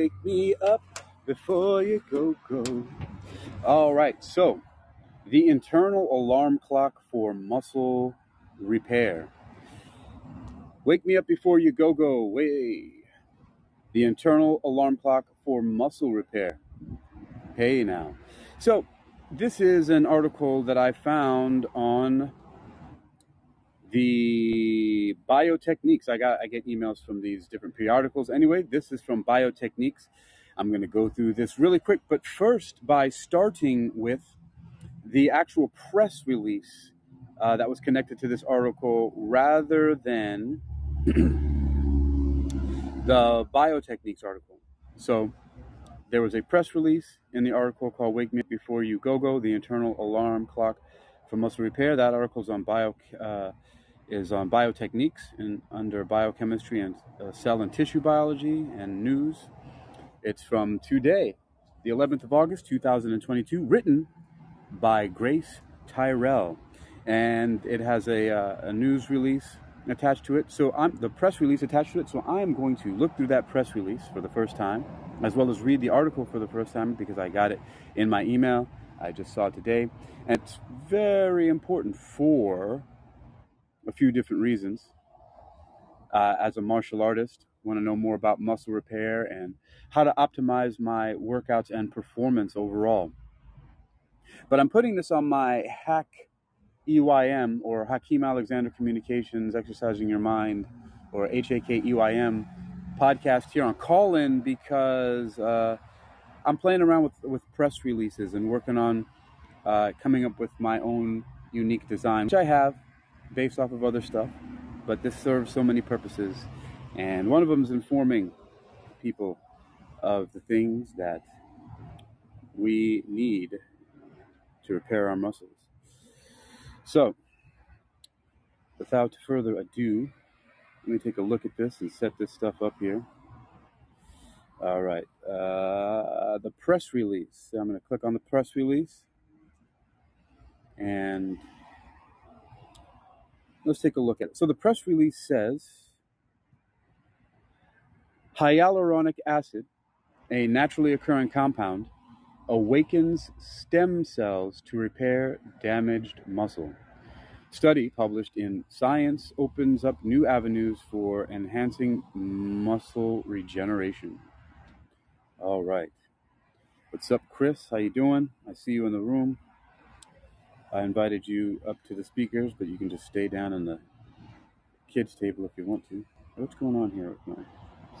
Wake me up before you go go. All right, so the internal alarm clock for muscle repair. Wake me up before you go go. Way. The internal alarm clock for muscle repair. Hey now. So this is an article that I found on the biotechniques i got i get emails from these different periodicals. Anyway this is from biotechniques. I'm going to go through this really quick but first by starting with the actual press release uh, that was connected to this article rather than the biotechniques article. So there was a press release in the article called wake me before you go go the internal alarm clock for muscle repair. That article is on bio uh, is on biotechniques and under biochemistry and uh, cell and tissue biology and news. It's from today, the 11th of August, 2022, written by Grace Tyrell, and it has a, uh, a news release attached to it. So I'm the press release attached to it. So I'm going to look through that press release for the first time, as well as read the article for the first time because I got it in my email. I just saw it today, and it's very important for a few different reasons. Uh, as a martial artist, want to know more about muscle repair and how to optimize my workouts and performance overall. But I'm putting this on my Hack EYM or Hakeem Alexander Communications Exercising Your Mind or HAKEYM podcast here on Call In because uh, I'm playing around with, with press releases and working on uh, coming up with my own unique design, which I have based off of other stuff, but this serves so many purposes. And one of them is informing people of the things that we need to repair our muscles. So, without further ado, let me take a look at this and set this stuff up here. All right, uh, the press release. I'm going to click on the press release and let's take a look at it. So, the press release says hyaluronic acid, a naturally occurring compound, awakens stem cells to repair damaged muscle. Study published in Science opens up new avenues for enhancing muscle regeneration. All right. What's up, Chris? How you doing? I see you in the room. I invited you up to the speakers, but you can just stay down on the kids' table if you want to. What's going on here with my.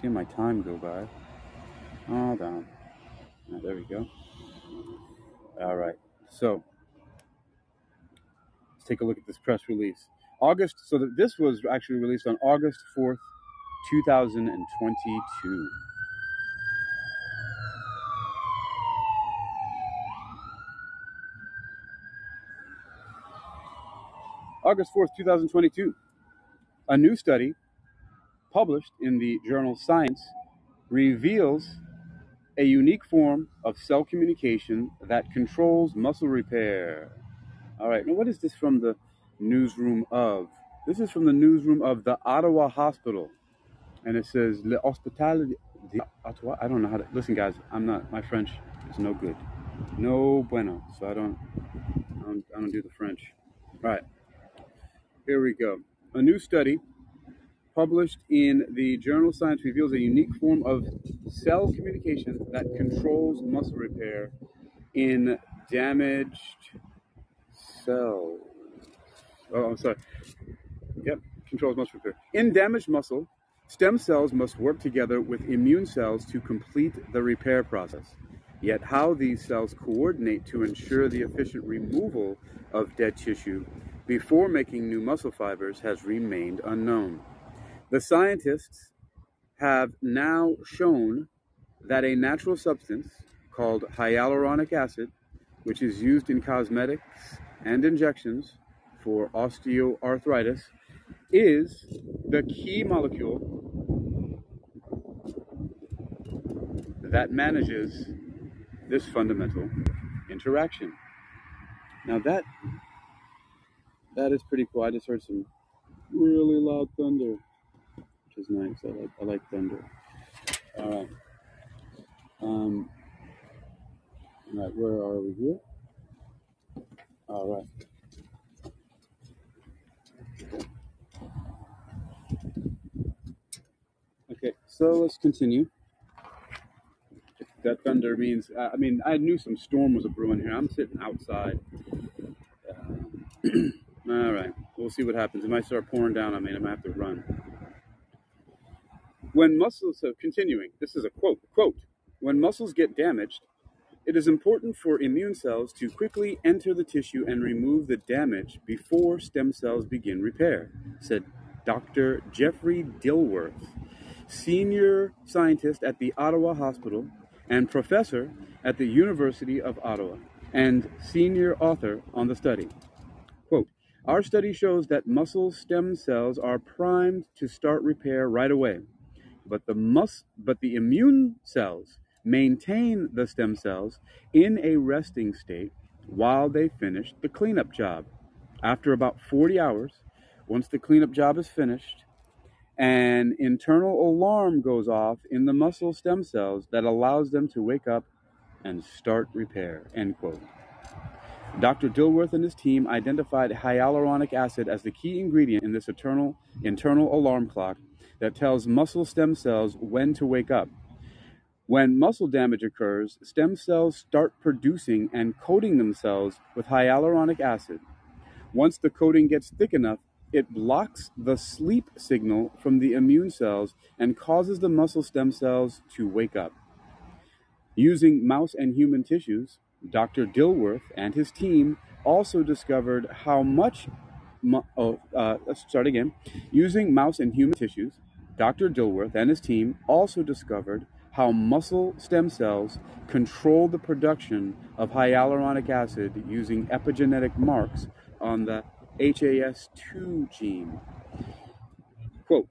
Seeing my time go by. Hold on. Ah, there we go. All right. So let's take a look at this press release. August. So this was actually released on August 4th, 2022. August fourth, two thousand twenty-two. A new study published in the journal Science reveals a unique form of cell communication that controls muscle repair. All right, now what is this from the newsroom of? This is from the newsroom of the Ottawa Hospital, and it says Le Hospital de Ottawa. I don't know how to listen, guys. I'm not my French is no good, no bueno. So I don't, I don't, I don't do the French. All right, here we go. A new study published in the journal Science reveals a unique form of cell communication that controls muscle repair in damaged cells. Oh, I'm sorry. Yep, controls muscle repair. In damaged muscle, stem cells must work together with immune cells to complete the repair process. Yet, how these cells coordinate to ensure the efficient removal of dead tissue before making new muscle fibers has remained unknown. The scientists have now shown that a natural substance called hyaluronic acid, which is used in cosmetics and injections for osteoarthritis, is the key molecule that manages this fundamental interaction. Now that that is pretty cool. I just heard some really loud thunder, which is nice. I like I like thunder. All right. Um. right. Right, where are we here? All right. Okay, so let's continue. That thunder means, uh, I mean, I knew some storm was a brewing here. I'm sitting outside. Uh, all right, we'll see what happens. It might start pouring down on me. I'm gonna have to run. When muscles, so continuing, this is a quote, quote, when muscles get damaged, it is important for immune cells to quickly enter the tissue and remove the damage before stem cells begin repair, said Dr. Jeffrey Dilworth, senior scientist at the Ottawa Hospital and professor at the University of Ottawa, and senior author on the study. Our study shows that muscle stem cells are primed to start repair right away, but the mus- but the immune cells maintain the stem cells in a resting state while they finish the cleanup job. After about 40 hours, once the cleanup job is finished, an internal alarm goes off in the muscle stem cells that allows them to wake up and start repair. End quote. Dr. Dilworth and his team identified hyaluronic acid as the key ingredient in this eternal, internal alarm clock that tells muscle stem cells when to wake up when muscle damage occurs, stem cells start producing and coating themselves with hyaluronic acid. Once the coating gets thick enough, it blocks the sleep signal from the immune cells and causes the muscle stem cells to wake up. Using mouse and human tissues, Dr. Dilworth and his team also discovered how much. Oh, uh, let's start again. Using mouse and human tissues, Dr. Dilworth and his team also discovered how muscle stem cells control the production of hyaluronic acid using epigenetic marks on the HAS2 gene. Quote,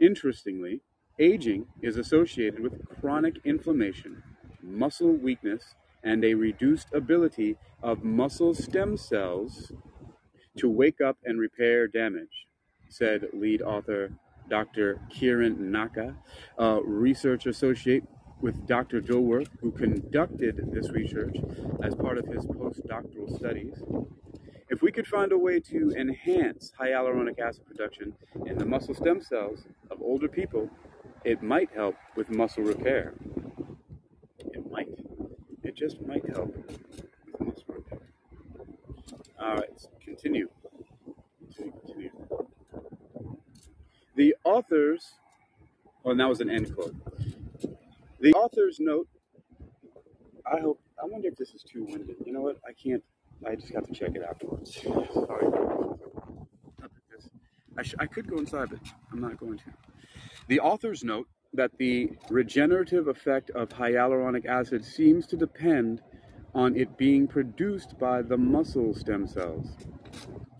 interestingly, aging is associated with chronic inflammation, muscle weakness, and a reduced ability of muscle stem cells to wake up and repair damage, said lead author Dr. Kiran Nakka, a research associate with Dr. Dilworth, who conducted this research as part of his postdoctoral studies. If we could find a way to enhance hyaluronic acid production in the muscle stem cells of older people, it might help with muscle repair. Just might help. All right, continue. Continue, continue. The authors, well, that was an end quote. The authors note, I hope, I wonder if this is too winded. You know what? I can't, I just got to check it afterwards. Sorry. This- I, sh- I could go inside, but I'm not going to. The authors note that the regenerative effect of hyaluronic acid seems to depend on it being produced by the muscle stem cells.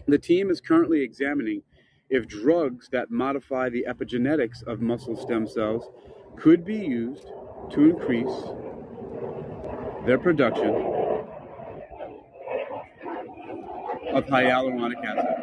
The team is currently examining if drugs that modify the epigenetics of muscle stem cells could be used to increase their production of hyaluronic acid.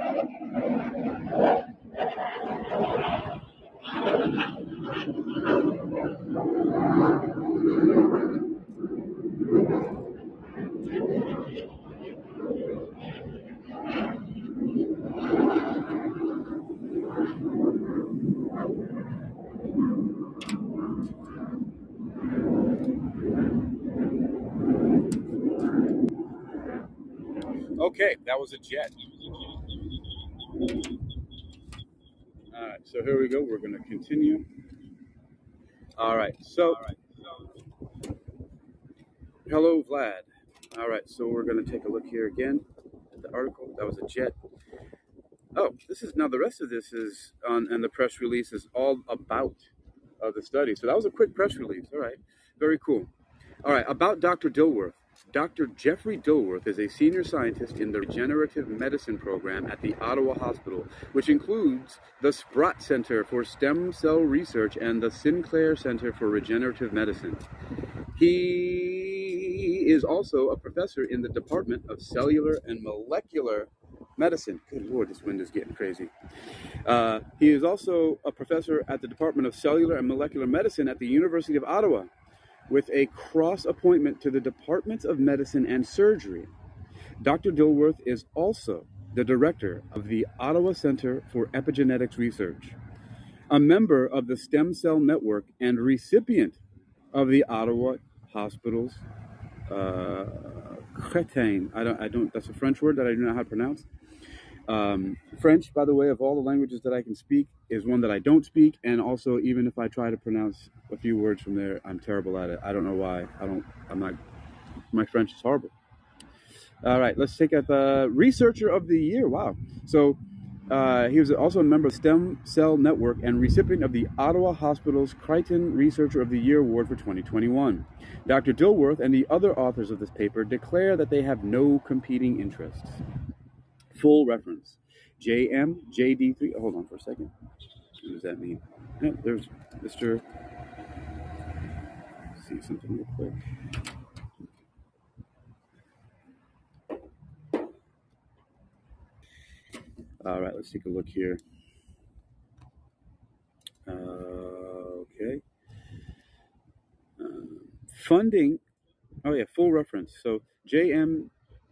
Okay, that was a jet. All right, so here we go. We're going to continue. All right, so hello, Vlad. All right, so we're going to take a look here again at the article. That was a jet. Oh, this is now the rest of this is on, and the press release is all about uh, the study. So that was a quick press release. All right, very cool. All right, about Dr. Dilworth. Dr. Jeffrey Dilworth is a senior scientist in the regenerative medicine program at the Ottawa Hospital, which includes the Sprott Center for Stem Cell Research and the Sinclair Center for Regenerative Medicine. He is also a professor in the Department of Cellular and Molecular Medicine. Good lord, this wind is getting crazy. Uh, he is also a professor at the Department of Cellular and Molecular Medicine at the University of Ottawa with a cross appointment to the Departments of Medicine and Surgery. Dr. Dilworth is also the director of the Ottawa Center for Epigenetics Research, a member of the Stem Cell Network, and recipient of the Ottawa Hospital's uh, Crétin. I don't, I don't, that's a French word that I do not know how to pronounce. Um, French, by the way, of all the languages that I can speak, is one that I don't speak, and also even if I try to pronounce a few words from there, I'm terrible at it. I don't know why. I don't. I'm not. My French is horrible. All right, let's take out the researcher of the year. Wow. So uh, he was also a member of Stem Cell Network and recipient of the Ottawa Hospital's Crichton Researcher of the Year Award for 2021. Dr. Dilworth and the other authors of this paper declare that they have no competing interests. Full reference. JM, JD3. Hold on for a second. What does that mean? There's Mr. See something real quick. All right, let's take a look here. Uh, okay. Um, funding. Oh yeah, full reference. So JM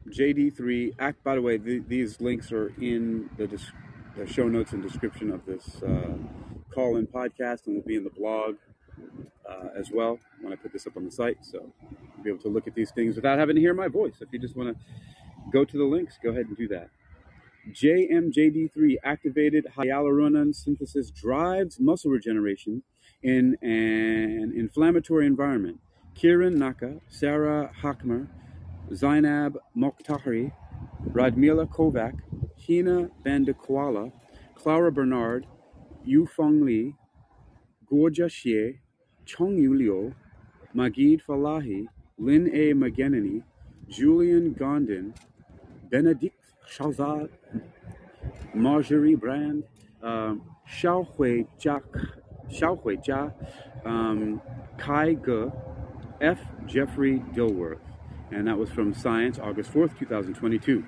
JD3 Act. By the way, th- these links are in the, dis- the show notes and description of this uh, call-in podcast, and will be in the blog uh, as well when I put this up on the site. So you'll be able to look at these things without having to hear my voice. If you just want to go to the links, go ahead and do that. JMJD3 activated hyaluronan synthesis drives muscle regeneration in an inflammatory environment. Kiran Nakka, Sarah Hachmer, Zainab Mokhtari, Radmila Kovac, Hina Bandukwala, Clara Bernard, Yufeng Li, Guojia Xie, Chong Yu Liu, Magid Fallahi, Lin A. Megeney, Julian Gondin, Benedict Chazaud, Marjorie Brand, um, Xiaohui Jia, Xiaohui Jia, um, Kai Ge, F. Jeffrey Dilworth. And that was from Science, August 4th, 2022.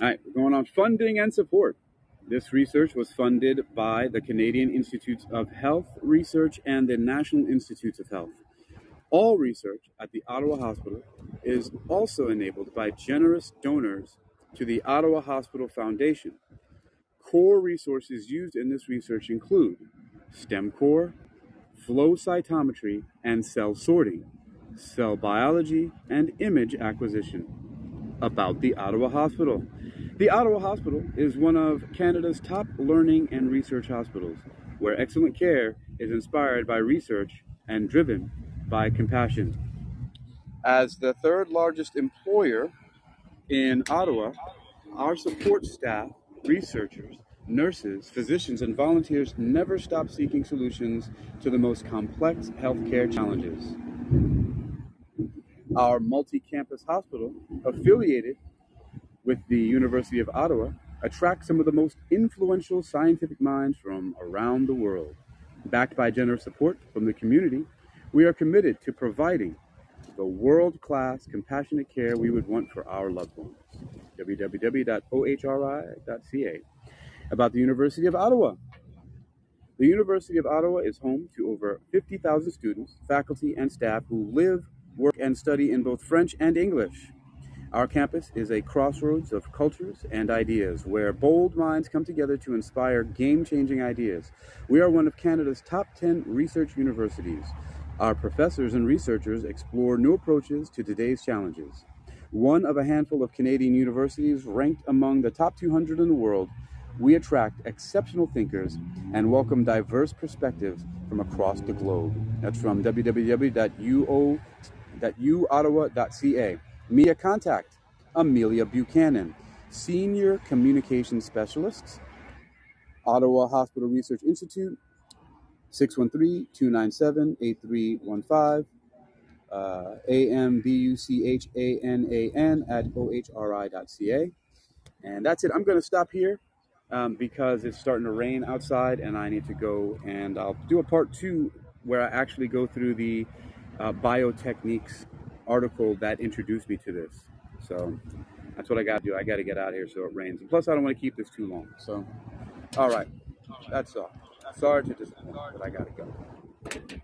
All right, we're going on funding and support. This research was funded by the Canadian Institutes of Health Research and the National Institutes of Health. All research at the Ottawa Hospital is also enabled by generous donors to the Ottawa Hospital Foundation. Core resources used in this research include STEM core, flow cytometry and cell sorting, cell biology, and image acquisition. About the Ottawa Hospital. The Ottawa Hospital is one of Canada's top learning and research hospitals, where excellent care is inspired by research and driven by compassion. As the third largest employer in Ottawa, our support staff, researchers, nurses, physicians, and volunteers never stop seeking solutions to the most complex healthcare challenges. Our multi campus hospital, affiliated with the University of Ottawa, attracts some of the most influential scientific minds from around the world. Backed by generous support from the community, we are committed to providing the world class compassionate care we would want for our loved ones. www.ohri.ca. About the University of Ottawa. The University of Ottawa is home to over 50,000 students, faculty, and staff who live, work, and study in both French and English. Our campus is a crossroads of cultures and ideas where bold minds come together to inspire game changing ideas. We are one of Canada's top 10 research universities. Our professors and researchers explore new approaches to today's challenges. One of a handful of Canadian universities ranked among the top 200 in the world, we attract exceptional thinkers and welcome diverse perspectives from across the globe. That's from www.uottawa.ca. Media contact Amelia Buchanan, Senior Communications Specialist, Ottawa Hospital Research Institute, 613 297 8315, uh, A-M-B-U-C-H-A-N-A-N at ohri.ca. And that's it. I'm going to stop here um, because it's starting to rain outside and I need to go and I'll do a part two where I actually go through the uh, biotechniques article that introduced me to this. So that's what I got to do. I got to get out here so it rains. And plus, I don't want to keep this too long. So, all right. That's all. Sorry to disappoint, but I got to go.